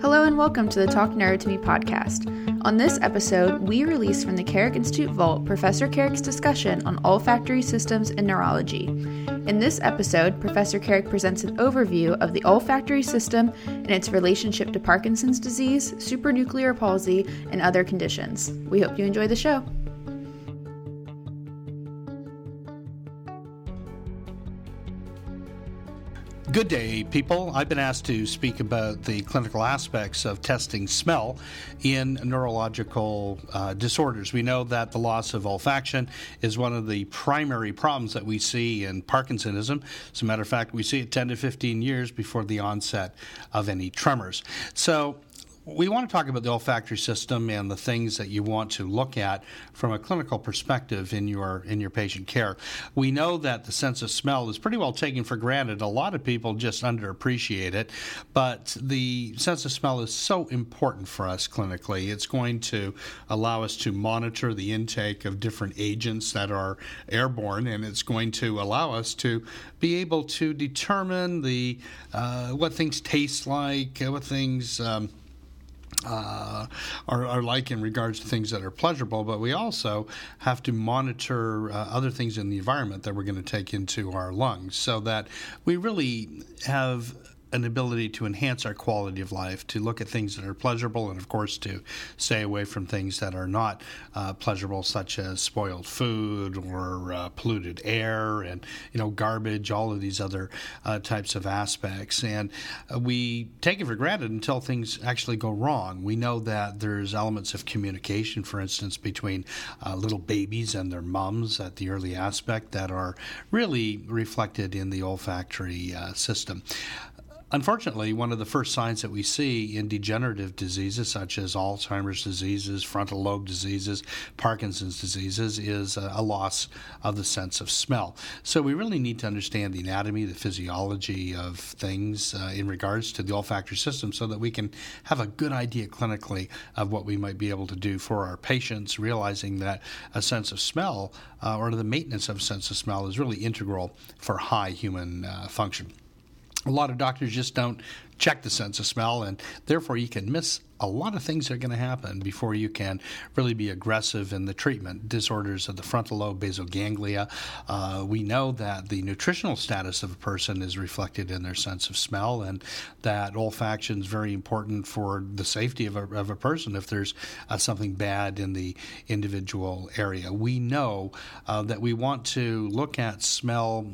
Hello and welcome to the Talk Neuro to Me podcast. On this episode, we release from the Carrick Institute Vault Professor Carrick's discussion on olfactory systems and neurology. In this episode, Professor Carrick presents an overview of the olfactory system and its relationship to Parkinson's disease, supranuclear palsy, and other conditions. We hope you enjoy the show. Good day, people. I've been asked to speak about the clinical aspects of testing smell in neurological uh, disorders. We know that the loss of olfaction is one of the primary problems that we see in Parkinsonism. As a matter of fact, we see it 10 to 15 years before the onset of any tremors. So, we want to talk about the olfactory system and the things that you want to look at from a clinical perspective in your in your patient care. We know that the sense of smell is pretty well taken for granted. A lot of people just underappreciate it, but the sense of smell is so important for us clinically. It's going to allow us to monitor the intake of different agents that are airborne, and it's going to allow us to be able to determine the uh, what things taste like, what things um, uh, are, are, like in regards to things that are pleasurable, but we also have to monitor uh, other things in the environment that we're going to take into our lungs so that we really have an ability to enhance our quality of life, to look at things that are pleasurable, and of course to stay away from things that are not uh, pleasurable, such as spoiled food or uh, polluted air, and you know garbage, all of these other uh, types of aspects. And uh, we take it for granted until things actually go wrong. We know that there's elements of communication, for instance, between uh, little babies and their mums at the early aspect that are really reflected in the olfactory uh, system. Unfortunately, one of the first signs that we see in degenerative diseases such as Alzheimer's diseases, frontal lobe diseases, Parkinson's diseases is a loss of the sense of smell. So we really need to understand the anatomy, the physiology of things uh, in regards to the olfactory system so that we can have a good idea clinically of what we might be able to do for our patients, realizing that a sense of smell uh, or the maintenance of a sense of smell is really integral for high human uh, function a lot of doctors just don't check the sense of smell, and therefore you can miss a lot of things that are going to happen before you can really be aggressive in the treatment. Disorders of the frontal lobe, basal ganglia. Uh, we know that the nutritional status of a person is reflected in their sense of smell, and that olfaction is very important for the safety of a, of a person if there's uh, something bad in the individual area. We know uh, that we want to look at smell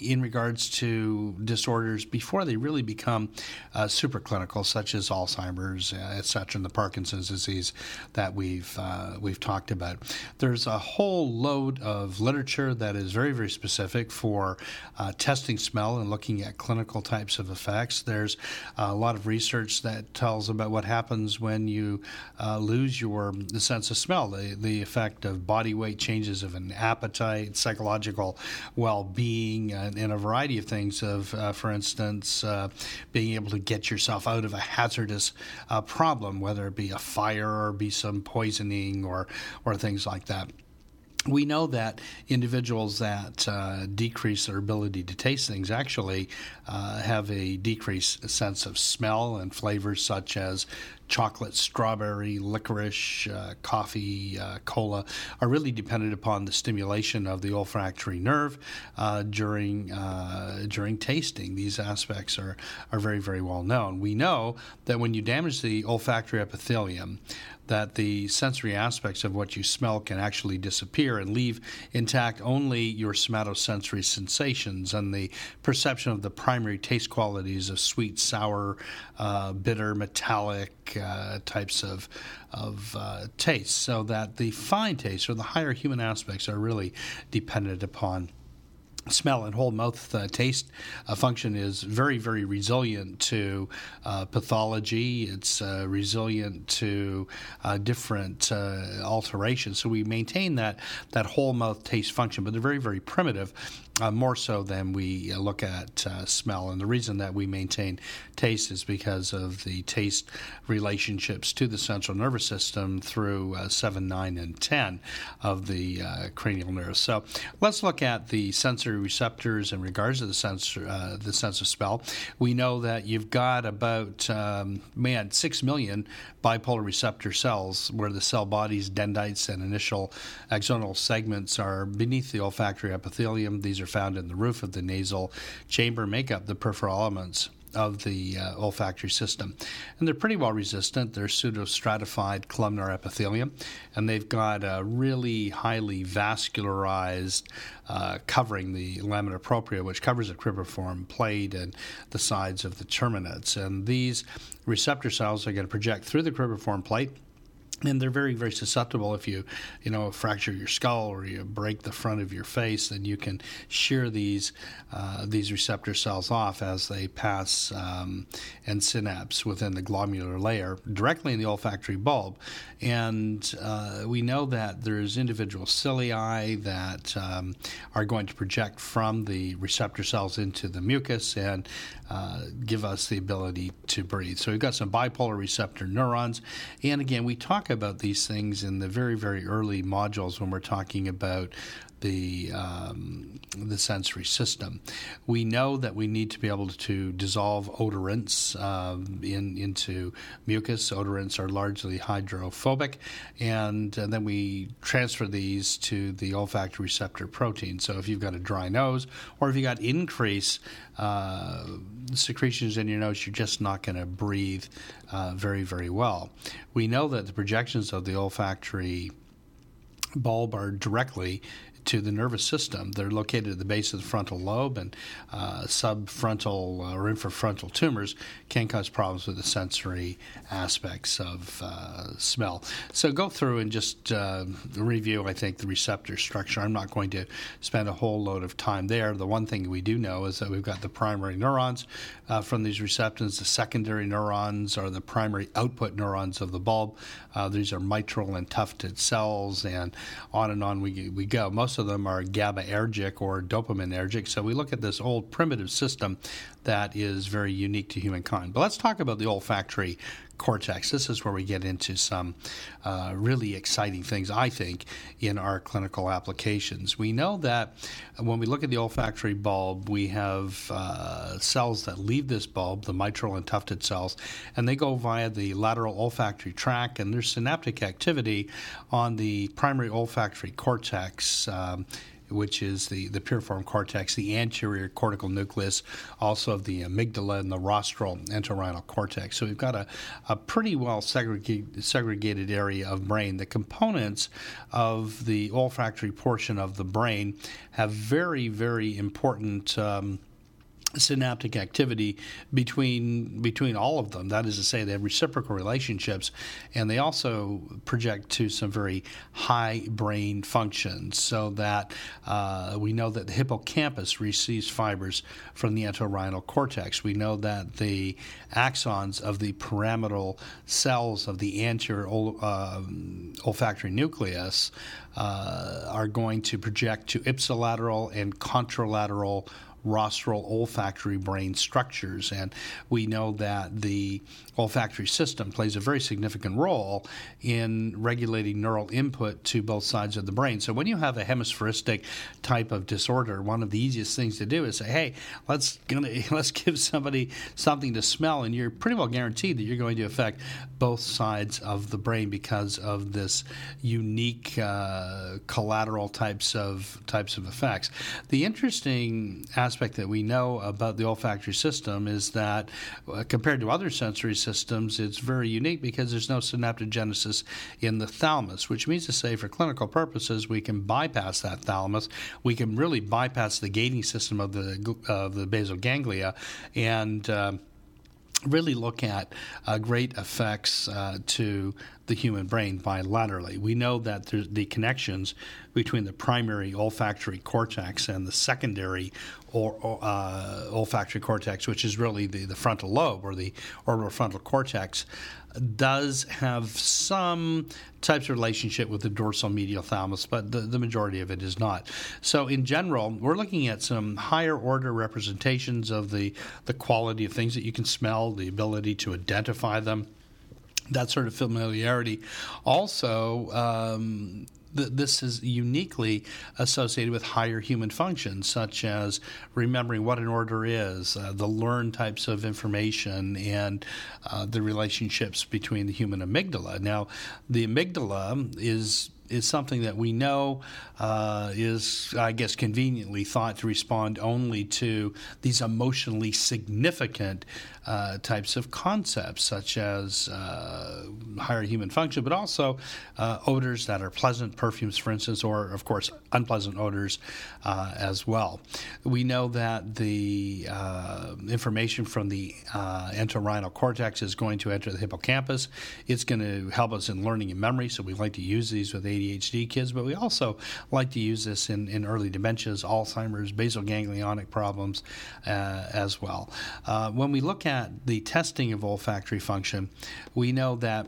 in regards to disorders before they really become uh, superclinical, such as Alzheimer's, uh, et cetera, and the Parkinson's disease that we've uh, we've talked about. There's a whole load of literature that is very very specific for uh, testing smell and looking at clinical types of effects. There's a lot of research that tells about what happens when you uh, lose your the sense of smell, the the effect of body weight changes of an appetite, psychological well-being and, and a variety of things. Of, uh, for instance, uh, being able to get yourself out of a hazardous uh, problem, whether it be a fire or be some poisoning or or things like that we know that individuals that uh, decrease their ability to taste things actually uh, have a decreased sense of smell and flavors such as chocolate, strawberry, licorice, uh, coffee, uh, cola are really dependent upon the stimulation of the olfactory nerve uh, during uh, during tasting. These aspects are are very very well known. We know that when you damage the olfactory epithelium, that the sensory aspects of what you smell can actually disappear and leave intact only your somatosensory sensations and the perception of the primary taste qualities of sweet, sour, uh, bitter, metallic uh, types of of uh, tastes, so that the fine taste or the higher human aspects are really dependent upon smell and whole mouth uh, taste uh, function is very very resilient to uh, pathology. It's uh, resilient to uh, different uh, alterations. So we maintain that that whole mouth taste function but they're very very primitive uh, more so than we uh, look at uh, smell. And the reason that we maintain taste is because of the taste relationships to the central nervous system through uh, 7, 9, and 10 of the uh, cranial nerves. So let's look at the sensory receptors in regards to the sense, uh, the sense of smell. We know that you've got about, um, man, 6 million bipolar receptor cells where the cell bodies, dendrites, and initial axonal segments are beneath the olfactory epithelium. These are found in the roof of the nasal chamber, make up the peripheral elements of the uh, olfactory system. And they're pretty well resistant. They're pseudostratified columnar epithelium, and they've got a really highly vascularized uh, covering, the lamina propria, which covers the cribriform plate and the sides of the turbinates. And these receptor cells are going to project through the cribriform plate and they're very very susceptible. If you you know fracture your skull or you break the front of your face then you can shear these uh, these receptor cells off as they pass um, and synapse within the glomerular layer directly in the olfactory bulb. And uh, we know that there's individual cilia that um, are going to project from the receptor cells into the mucus and uh, give us the ability to breathe. So we've got some bipolar receptor neurons. And again we talk about these things in the very, very early modules when we're talking about the um, the sensory system. We know that we need to be able to dissolve odorants um, in into mucus. Odorants are largely hydrophobic, and, and, then we transfer these to the olfactory receptor protein. So if you've got a dry nose, or if you got increased uh, secretions in your nose, you're just not going to breathe uh, very very well. We know that the projections of the olfactory bulb are directly to the nervous system. They're located at the base of the frontal lobe, and uh, subfrontal uh, or infrafrontal tumors can cause problems with the sensory aspects of uh, smell. So go through and just uh, review, I think, the receptor structure. I'm not going to spend a whole load of time there. The one thing we do know is that we've got the primary neurons uh, from these receptors. The secondary neurons are the primary output neurons of the bulb. Uh, these are mitral and tufted cells, and on and on we, we go. Most most of them are GABAergic or dopaminergic. So we look at this old primitive system that is very unique to humankind. But let's talk about the olfactory cortex. This is where we get into some uh, really exciting things, I think, in our clinical applications. We know that when we look at the olfactory bulb, we have uh, cells that leave this bulb, the mitral and tufted cells, and they go via the lateral olfactory tract, and there's synaptic activity on the primary olfactory cortex. Um, which is the, the piriform cortex, the anterior cortical nucleus, also of the amygdala and the rostral entorhinal cortex. So we've got a, a pretty well segregated, segregated area of brain. The components of the olfactory portion of the brain have very, very important. Um, synaptic activity between between all of them. That is to say, they have reciprocal relationships, and they also project to some very high brain functions. So that uh, we know that the hippocampus receives fibers from the entorhinal cortex. We know that the axons of the pyramidal cells of the anterior uh, olfactory nucleus uh, are going to project to ipsilateral and contralateral rostral olfactory brain structures. And we know that the olfactory system plays a very significant role in regulating neural input to both sides of the brain. So when you have a hemispheric type of disorder, one of the easiest things to do is say, "Hey, let's gonna, let's give somebody something to smell," and you're pretty well guaranteed that you're going to affect both sides of the brain because of this unique uh, collateral types of types of effects. The interesting aspect that we know about the olfactory system is that uh, compared to other sensory systems, it's very unique because there's no synaptogenesis in the thalamus, which means to say, for clinical purposes, we can bypass that thalamus. We can really bypass the gating system of the of the basal ganglia, and uh, really look at uh, great effects uh, to the human brain bilaterally. We know that the connections between the primary olfactory cortex and the secondary or, uh, olfactory cortex, which is really the, the frontal lobe or the orbital frontal cortex, does have some types of relationship with the dorsal medial thalamus, but the, the majority of it is not. So, in general, we're looking at some higher order representations of the, the quality of things that you can smell, the ability to identify them that sort of familiarity. Also, um, this is uniquely associated with higher human functions, such as remembering what an order is, uh, the learned types of information, and uh, the relationships between the human amygdala. Now, the amygdala is is something that we know uh, is, I guess, conveniently thought to respond only to these emotionally significant uh, types of concepts, such as uh, higher human function, but also uh, odors that are pleasant, perfumes, for instance, or, of course, unpleasant odors uh, as well. We know that the uh, information from the entorhinal cortex is going to enter the hippocampus. It's going to help us in learning and memory, so we like to use these with ADHD kids, but we also like to use this in, in early dementias, Alzheimer's, basal ganglionic problems uh, as well. Uh, when we look at the testing of olfactory function, we know that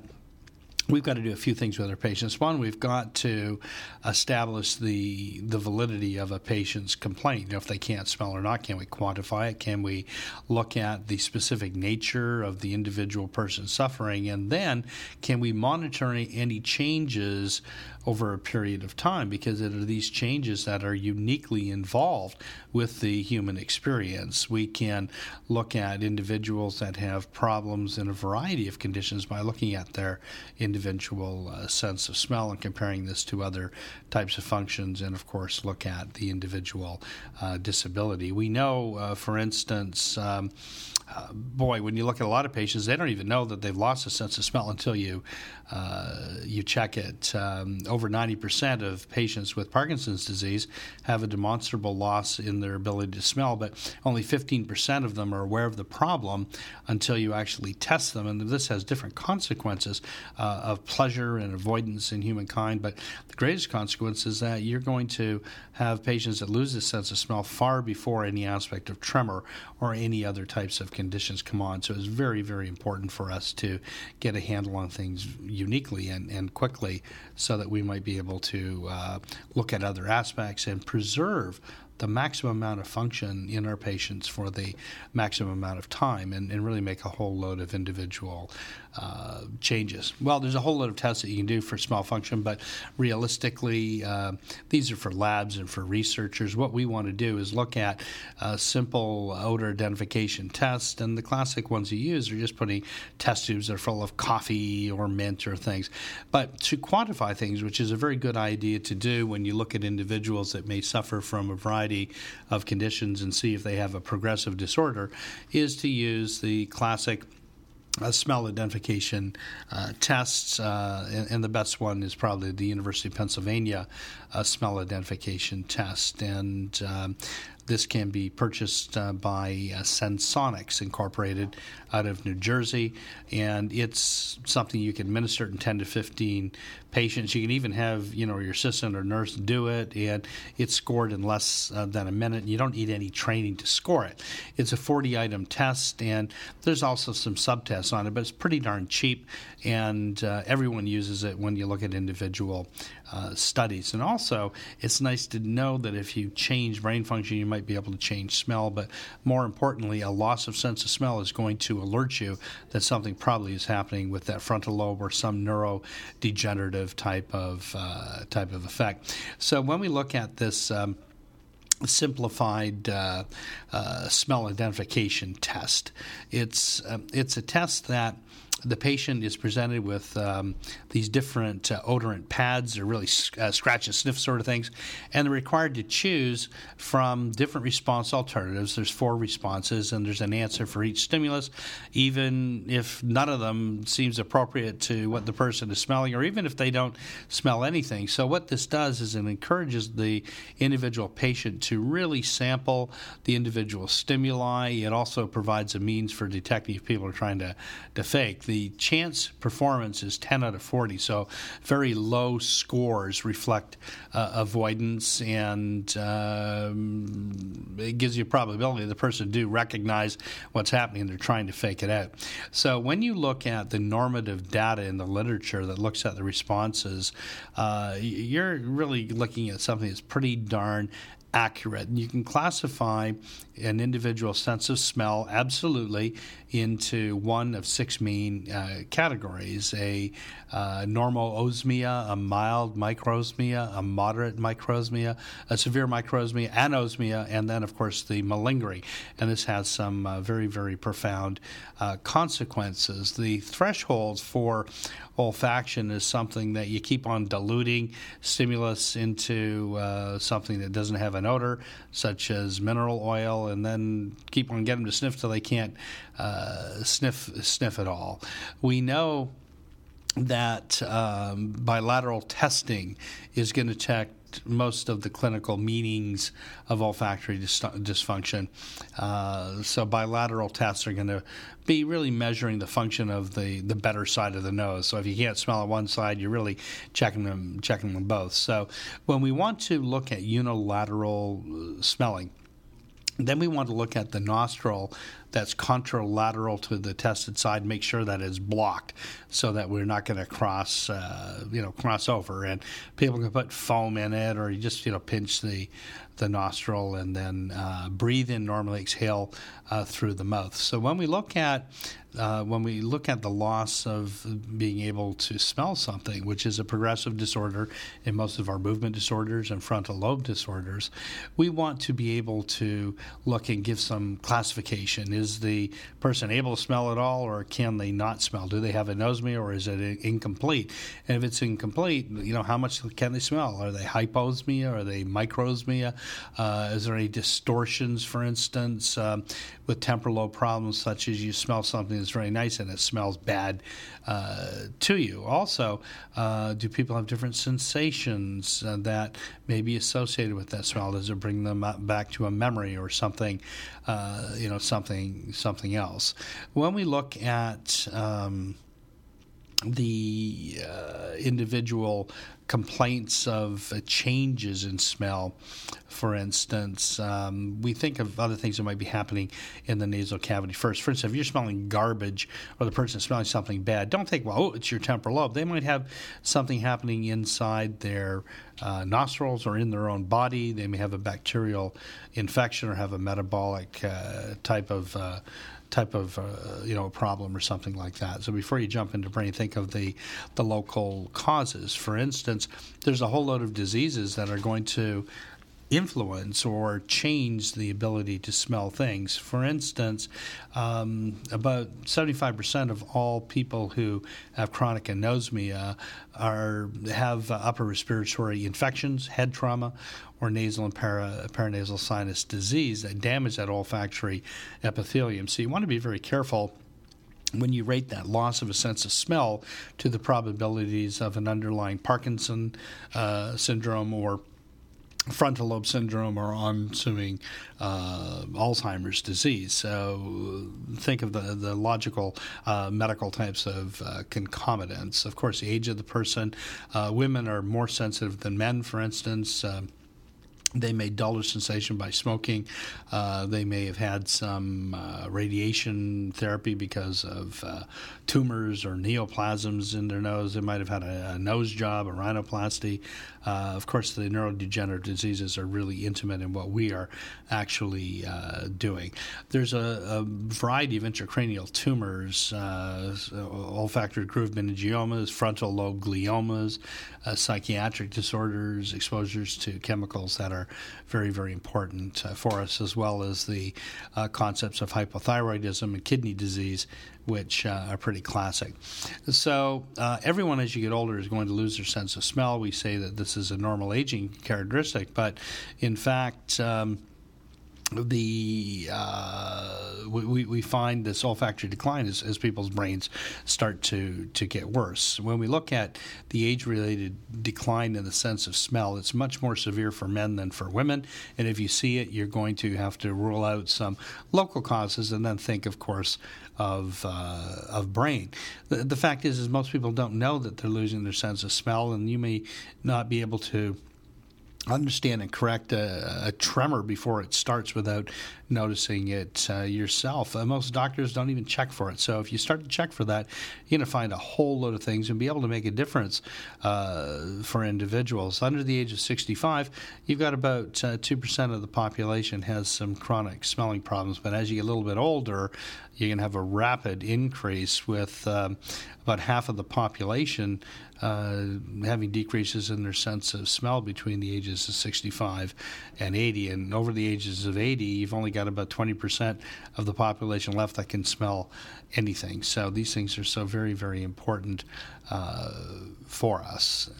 we've got to do a few things with our patients. One, we've got to establish the the validity of a patient's complaint. You know, if they can't smell or not, can we quantify it? Can we look at the specific nature of the individual person suffering, and then can we monitor any changes over a period of time? Because it are these changes that are uniquely involved with the human experience. We can look at individuals that have problems in a variety of conditions by looking at their individual uh, sense of smell and comparing this to other types of functions, and of course, look at the individual uh, disability. We know, uh, for instance, um, uh, boy, when you look at a lot of patients, they don't even know that they've lost a sense of smell until you uh, you check it. Um, over 90% of patients with Parkinson's disease have a demonstrable loss in their ability to smell, but only 15% of them are aware of the problem until you actually test them. And this has different consequences uh, of pleasure and avoidance in humankind. But the greatest consequence is that you're going to have patients that lose this sense of smell far before any aspect of tremor or any other types of conditions come on. So it's very, very important for us to get a handle on things uniquely and, and quickly so that we might be able to uh, look at other aspects and preserve the maximum amount of function in our patients for the maximum amount of time and, and really make a whole load of individual uh, changes. Well, there's a whole lot of tests that you can do for small function, but realistically, uh, these are for labs and for researchers. What we want to do is look at a simple odor identification tests, and the classic ones you use are just putting test tubes that are full of coffee or mint or things. But to quantify things, which is a very good idea to do when you look at individuals that may suffer from a variety of conditions and see if they have a progressive disorder, is to use the classic uh, smell identification uh, tests, uh, and, and, the best one is probably the University of Pennsylvania uh, smell identification test. And um, this can be purchased uh, by uh, Sensonics Incorporated out of New Jersey, and it's something you can administer in 10 to 15 patients. You can even have you know your assistant or nurse do it, and it's scored in less uh, than a minute. You don't need any training to score it. It's a 40 item test, and there's also some subtests on it, but it's pretty darn cheap, and uh, everyone uses it when you look at individual uh, studies. And also, it's nice to know that if you change brain function, you might be able to change smell. But more importantly, a loss of sense of smell is going to alert you that something probably is happening with that frontal lobe or some neurodegenerative type of uh, type of effect. So when we look at this. Um, simplified uh, uh, smell identification test. It's um, it's a test that the patient is presented with um, these different uh, odorant pads or really uh, scratch and sniff sort of things, and they're required to choose from different response alternatives. There's four responses, and there's an answer for each stimulus, even if none of them seems appropriate to what the person is smelling, or even if they don't smell anything. So, what this does is it encourages the individual patient to really sample the individual stimuli. It also provides a means for detecting if people are trying to, to fake the chance performance is 10 out of 40. So very low scores reflect uh, avoidance, and um, it gives you a probability the person do recognize what's happening. They're trying to fake it out. So when you look at the normative data in the literature that looks at the responses, uh, you're really looking at something that's pretty darn accurate. And you can classify an individual sense of smell absolutely into one of six main uh, categories a uh, normal osmia, a mild microsmia, a moderate microsmia, a severe microsmia, anosmia, and then, of course, the malingering. And this has some uh, very, very profound uh, consequences. The thresholds for olfaction is something that you keep on diluting stimulus into uh, something that doesn't have an odor, such as mineral oil, and then keep on getting them to sniff till they can't uh, sniff sniff at all. We know that um, bilateral testing is going to check most of the clinical meanings of olfactory dis- dysfunction. Uh, so bilateral tests are going to be really measuring the function of the, the better side of the nose. So if you can't smell on one side, you're really checking them checking them both. So when we want to look at unilateral uh, smelling, then we want to look at the nostril that's contralateral to the tested side, make sure that it's blocked so that we're not going to cross, uh, you know, cross over. And people can put foam in it, or you just, you know, pinch the the nostril and then uh, breathe in normally, exhale uh, through the mouth. So when we look at uh, when we look at the loss of being able to smell something, which is a progressive disorder in most of our movement disorders and frontal lobe disorders, we want to be able to look and give some classification. Is the person able to smell at all, or can they not smell? Do they have anosmia, or is it incomplete? And if it's incomplete, you know, how much can they smell? Are they hyposmia? Are they microsmia? Uh, is there any distortions, for instance, um, with temporal lobe problems, such as you smell something that's very nice and it smells bad uh, to you? Also, uh, do people have different sensations uh, that may be associated with that smell? Does it bring them back to a memory or something, uh, you know, something something else? When we look at um, the uh, individual complaints of uh, changes in smell. For instance, um, we think of other things that might be happening in the nasal cavity first. For instance, if you're smelling garbage or the person is smelling something bad, don't think, well, oh, it's your temporal lobe. They might have something happening inside their uh, nostrils or in their own body. They may have a bacterial infection or have a metabolic uh, type of uh, type of uh, you know problem or something like that. So before you jump into brain, think of the the local causes. For instance, there's a whole load of diseases that are going to influence or change the ability to smell things. For instance, um, about 75% of all people who have chronic anosmia are have upper respiratory infections, head trauma, or nasal and para, paranasal sinus disease that damage that olfactory epithelium. So you want to be very careful when you rate that loss of a sense of smell to the probabilities of an underlying Parkinson uh, syndrome or frontal lobe syndrome or ensuing uh, Alzheimer's disease. So think of the, the logical uh, medical types of uh, concomitants. Of course, the age of the person. Uh, women are more sensitive than men, for instance. Um, they may dull their sensation by smoking. Uh, they may have had some uh, radiation therapy because of uh, tumors or neoplasms in their nose. They might have had a, a nose job, a rhinoplasty. Uh, of course, the neurodegenerative diseases are really intimate in what we are actually uh, doing. There's a, a, variety of intracranial tumors, uh, olfactory groove meningiomas, frontal lobe gliomas, psychiatric disorders, exposures to chemicals that are very, very important uh, for us, as well as the uh, concepts of hypothyroidism and kidney disease, which uh, are pretty classic. So, uh, everyone as you get older is going to lose their sense of smell. We say that this is a normal aging characteristic, but in fact, um, the uh, we, we find this olfactory decline as, as people's brains start to, to get worse. When we look at the age related decline in the sense of smell, it's much more severe for men than for women. And if you see it, you're going to have to rule out some local causes and then think, of course, of uh, of brain. The, the fact is, is most people don't know that they're losing their sense of smell, and you may not be able to understand and correct a, a, tremor before it starts without noticing it uh, yourself. Uh, most doctors don't even check for it. So if you start to check for that, you're going to find a whole load of things and be able to make a difference uh, for individuals. Under the age of 65, you've got about 2% uh, of the population has some chronic smelling problems. But as you get a little bit older, you're going to have a rapid increase with um, about half of the population uh, having decreases in their sense of smell between the ages of 65 and 80. And over the ages of 80, you've only got about 20% of the population left that can smell anything. So these things are so very, very important uh, for us.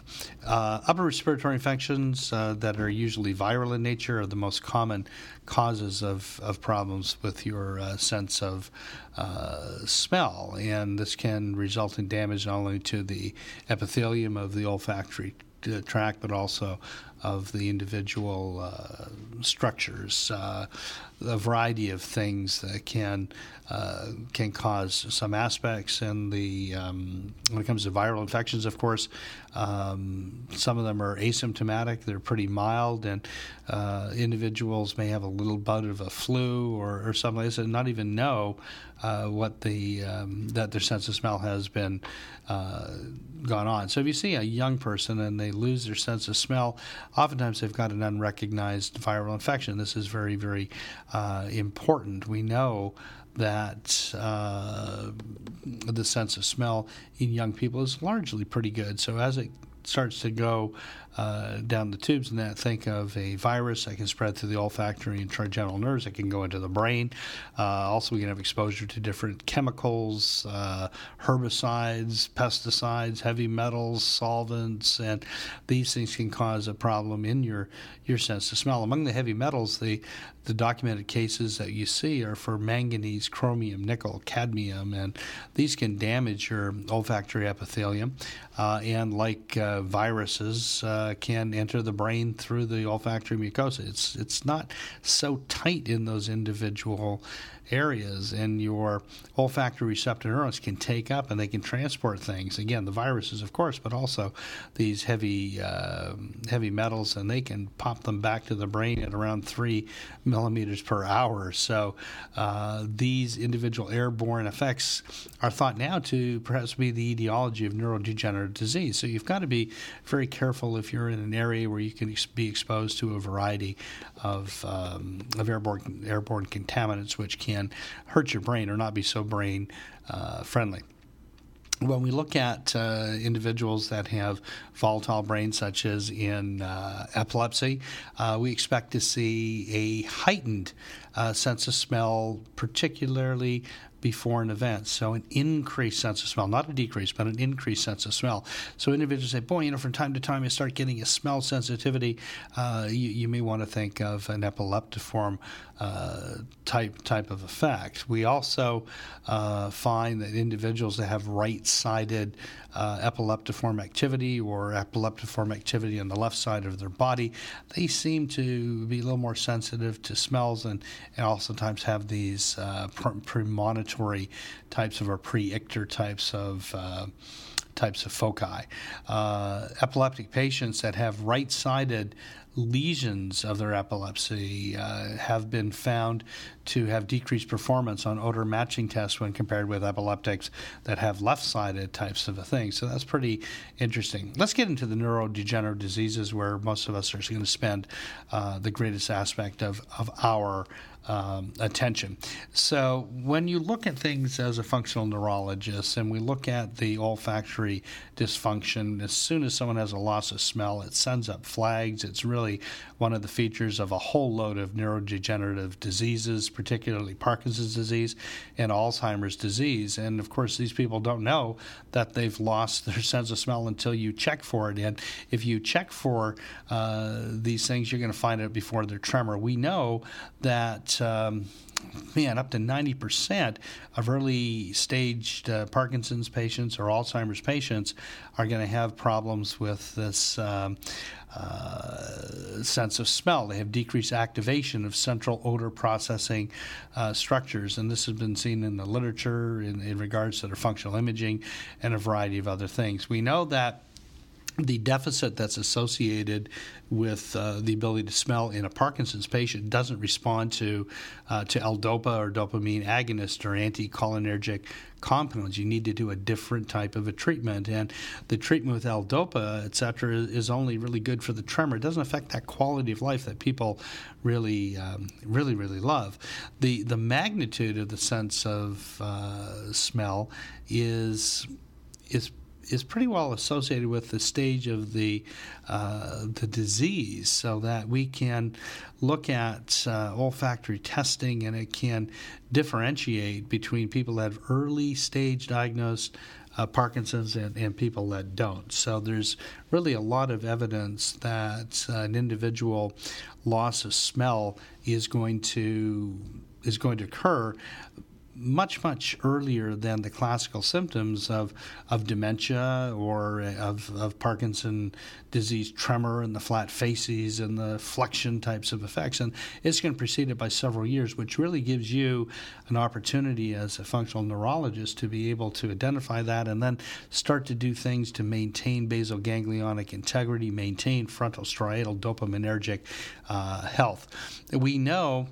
Uh, upper respiratory infections uh, that are usually viral in nature are the most common causes of, of problems with your uh, sense of uh, smell, and this can result in damage not only to the epithelium of the olfactory tract, but also of the individual uh, structures. Uh, a variety of things that can uh, can cause some aspects, and the um, when it comes to viral infections, of course, um, some of them are asymptomatic; they're pretty mild, and uh, individuals may have a little bout of a flu or, or something like and not even know uh, what the um, that their sense of smell has been uh, gone on. So if you see a young person and they lose their sense of smell, oftentimes they've got an unrecognized viral infection. This is very, very uh, important. We know that uh, the sense of smell in young people is largely pretty good. So as it starts to go uh, down the tubes and that, think of a virus that can spread through the olfactory and trigeminal nerves that can go into the brain. Uh, also, we can have exposure to different chemicals, uh, herbicides, pesticides, heavy metals, solvents, and these things can cause a problem in your, your sense of smell. Among the heavy metals, the the documented cases that you see are for manganese, chromium, nickel, cadmium, and these can damage your olfactory epithelium. Uh, and like uh, viruses, uh, can enter the brain through the olfactory mucosa. It's it's not so tight in those individual areas, and your olfactory receptor neurons can take up and they can transport things. Again, the viruses, of course, but also these heavy uh, heavy metals, and they can pop them back to the brain at around three millimeters per hour. So uh, these individual airborne effects are thought now to perhaps be the etiology of neurodegenerative disease. So you've got to be very careful if you're in an area where you can be exposed to a variety of, um, of airborne airborne contaminants, which can can hurt your brain or not be so brain uh, friendly. When we look at uh, individuals that have volatile brains, such as in uh, epilepsy, uh, we expect to see a heightened uh, sense of smell, particularly before an event. So an increased sense of smell, not a decrease, but an increased sense of smell. So individuals say, boy, you know, from time to time you start getting a smell sensitivity. Uh, you, you, may want to think of an epileptiform uh, type type of effect. We also uh, find that individuals that have right-sided uh, epileptiform activity or epileptiform activity on the left side of their body, they seem to be a little more sensitive to smells and, and sometimes have these uh, types of or pre-ictal types of uh, types of foci. Uh, epileptic patients that have right sided lesions of their epilepsy uh, have been found to have decreased performance on odor matching tests when compared with epileptics that have left sided types of a thing. So that's pretty interesting. Let's get into the neurodegenerative diseases where most of us are going to spend uh, the greatest aspect of, of our um, attention. So when you look at things as a functional neurologist and we look at the olfactory dysfunction, as soon as someone has a loss of smell, it sends up flags. It's really one of the features of a whole load of neurodegenerative diseases, particularly Parkinson's disease and Alzheimer's disease. And of course, these people don't know that they've lost their sense of smell until you check for it. And if you check for uh, these things, you're going to find it before their tremor. We know that. Um, man, up to 90% of early staged uh, Parkinson's patients or Alzheimer's patients are going to have problems with this um, uh, sense of smell. They have decreased activation of central odor processing uh, structures, and this has been seen in the literature in, in regards to their functional imaging and a variety of other things. We know that the deficit that's associated with uh, the ability to smell in a Parkinson's patient doesn't respond to uh, to L-DOPA or dopamine agonist or anticholinergic compounds. You need to do a different type of a treatment, and the treatment with L-DOPA, et cetera, is only really good for the tremor. It doesn't affect that quality of life that people really, um, really, really love. the The magnitude of the sense of uh, smell is is is pretty well associated with the stage of the uh, the disease, so that we can look at uh, olfactory testing and it can differentiate between people that have early stage diagnosed uh, Parkinson's and, and, people that don't. So there's really a lot of evidence that uh, an individual loss of smell is going to is going to occur much, much earlier than the classical symptoms of, of dementia or of, of Parkinson disease tremor and the flat faces and the flexion types of effects. And it's going to precede it by several years, which really gives you an opportunity as a functional neurologist to be able to identify that and then start to do things to maintain basal ganglionic integrity, maintain frontal striatal dopaminergic uh, health. We know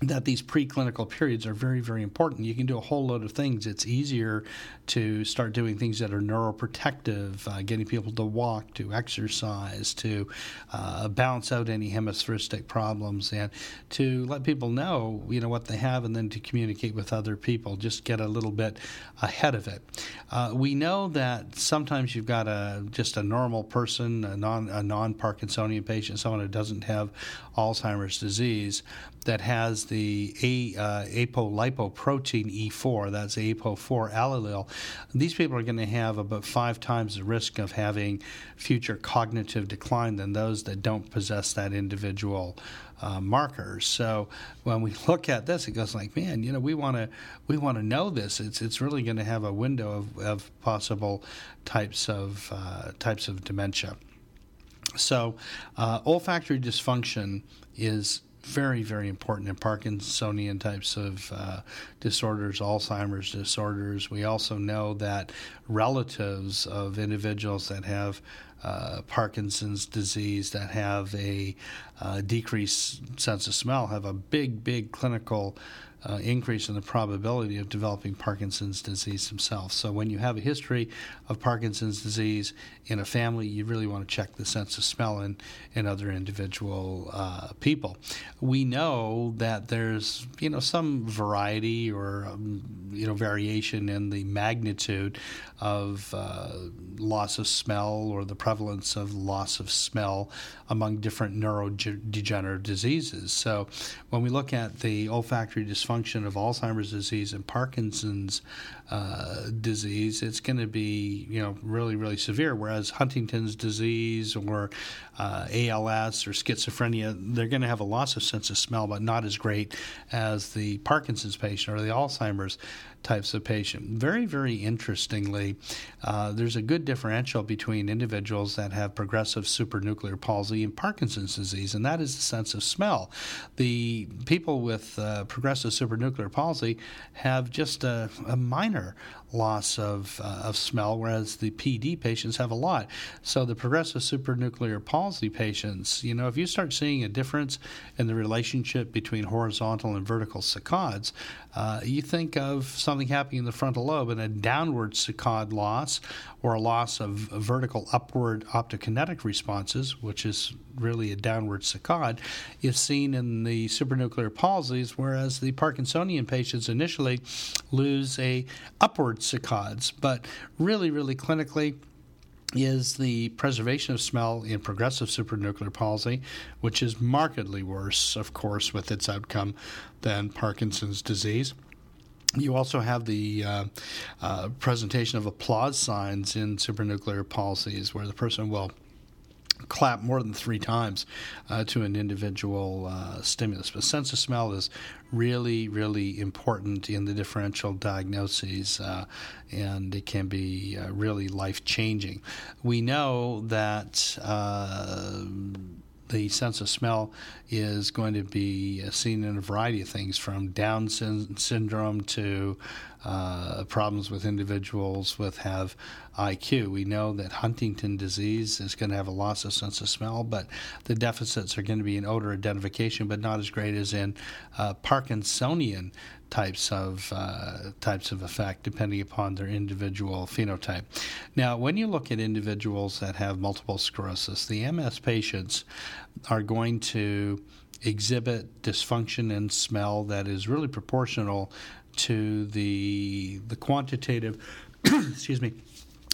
that these preclinical periods are very, very important. You can do a whole load of things. It's easier to start doing things that are neuroprotective, uh, getting people to walk, to exercise, to uh, balance out any hemisphericity problems, and to let people know, you know, what they have, and then to communicate with other people. Just get a little bit ahead of it. Uh, we know that sometimes you've got a just a normal person, a non a non Parkinsonian patient, someone who doesn't have Alzheimer's disease, that has the a, uh, apolipoprotein E4, that's APO4 allele, these people are going to have about five times the risk of having future cognitive decline than those that don't possess that individual uh, markers. So when we look at this, it goes like, man, you know, we want to we want to know this. It's it's really going to have a window of, of possible types of uh, types of dementia. So uh, olfactory dysfunction is very, very important in Parkinsonian types of uh, disorders, Alzheimer's disorders. We also know that relatives of individuals that have uh, Parkinson's disease, that have a uh, decreased sense of smell, have a big, big clinical uh, increase in the probability of developing Parkinson's disease themselves. So, when you have a history of Parkinson's disease in a family, you really want to check the sense of smell in, in other individual uh, people. We know that there's you know some variety or um, you know variation in the magnitude of uh, loss of smell or the prevalence of loss of smell among different neurodegenerative diseases. So, when we look at the olfactory dysfunction of Alzheimer's disease and Parkinson's uh, disease, it's going to be you know really really severe. Whereas Huntington's disease or uh, ALS or schizophrenia, they're going to have a loss of sense of smell, but not as great as the Parkinson's patient or the Alzheimer's types of patient. Very, very interestingly, uh, there's a good differential between individuals that have progressive supranuclear palsy and Parkinson's disease, and that is the sense of smell. The people with uh, progressive supranuclear palsy have just a, a minor dinner loss of, uh, of smell, whereas the PD patients have a lot. So the progressive supranuclear palsy patients, you know, if you start seeing a difference in the relationship between horizontal and vertical saccades, uh, you think of something happening in the frontal lobe and a downward saccade loss or a loss of vertical upward optokinetic responses, which is really a downward saccade, is seen in the supranuclear palsies, whereas the Parkinsonian patients initially lose a upward saccades. But really, really clinically, is the preservation of smell in progressive supranuclear palsy, which is markedly worse, of course, with its outcome than Parkinson's disease. You also have the uh, uh, presentation of applause signs in supranuclear palsies, where the person will clap more than three times uh, to an individual uh, stimulus. But sense of smell is really, really important in the differential diagnoses, uh, and it can be uh, really life changing. We know that uh, the sense of smell is going to be seen in a variety of things from Down syndrome to uh, problems with individuals with have IQ. We know that Huntington disease is going to have a loss of sense of smell, but the deficits are going to be in odor identification, but not as great as in uh, Parkinsonian types of uh, types of effect depending upon their individual phenotype. Now, when you look at individuals that have multiple sclerosis, the MS patients are going to exhibit dysfunction in smell that is really proportional to the the quantitative excuse me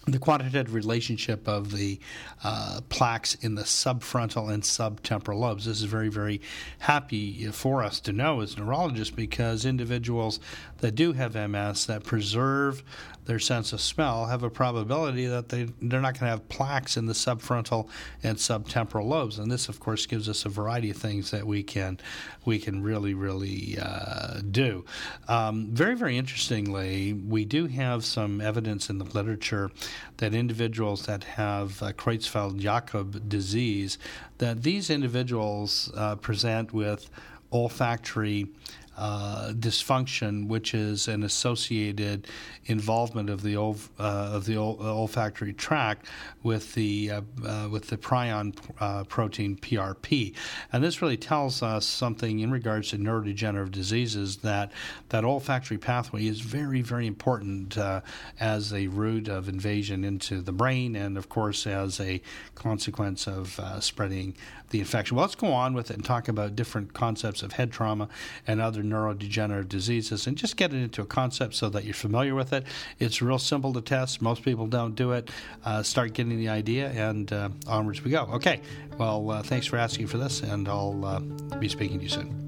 the quantitative relationship of the uh, plaques in the subfrontal and subtemporal lobes. This is very, very happy for us to know as neurologists because individuals that do have MS that preserve their sense of smell have a probability that they, they're not going to have plaques in the subfrontal and subtemporal lobes. And this, of course, gives us a variety of things that we can we can really, really uh, do. Um, very, very interestingly, we do have some evidence in the literature that individuals that have uh, Creutzfeldt-Jakob disease, that these individuals uh, present with olfactory uh, dysfunction, which is an associated involvement of the uh, of the ol- olfactory tract with the uh, uh with the prion uh, protein PRP, and this really tells us something in regards to neurodegenerative diseases that that olfactory pathway is very very important uh, as a route of invasion into the brain, and of course as a consequence of spreading the infection. Well, let's go on with it and talk about different concepts of head trauma and other neurodegenerative diseases and just get it into a concept so that you're familiar with it. It's real simple to test. Most people don't do it. Uh, start getting the idea, and uh, onwards we go. Okay. Well, uh, thanks for asking for this, and I'll uh, be speaking to you soon.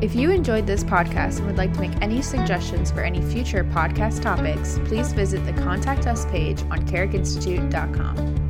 If you enjoyed this podcast and would like to make any suggestions for any future podcast topics, please visit the Contact Us page on carrickinstitute.com.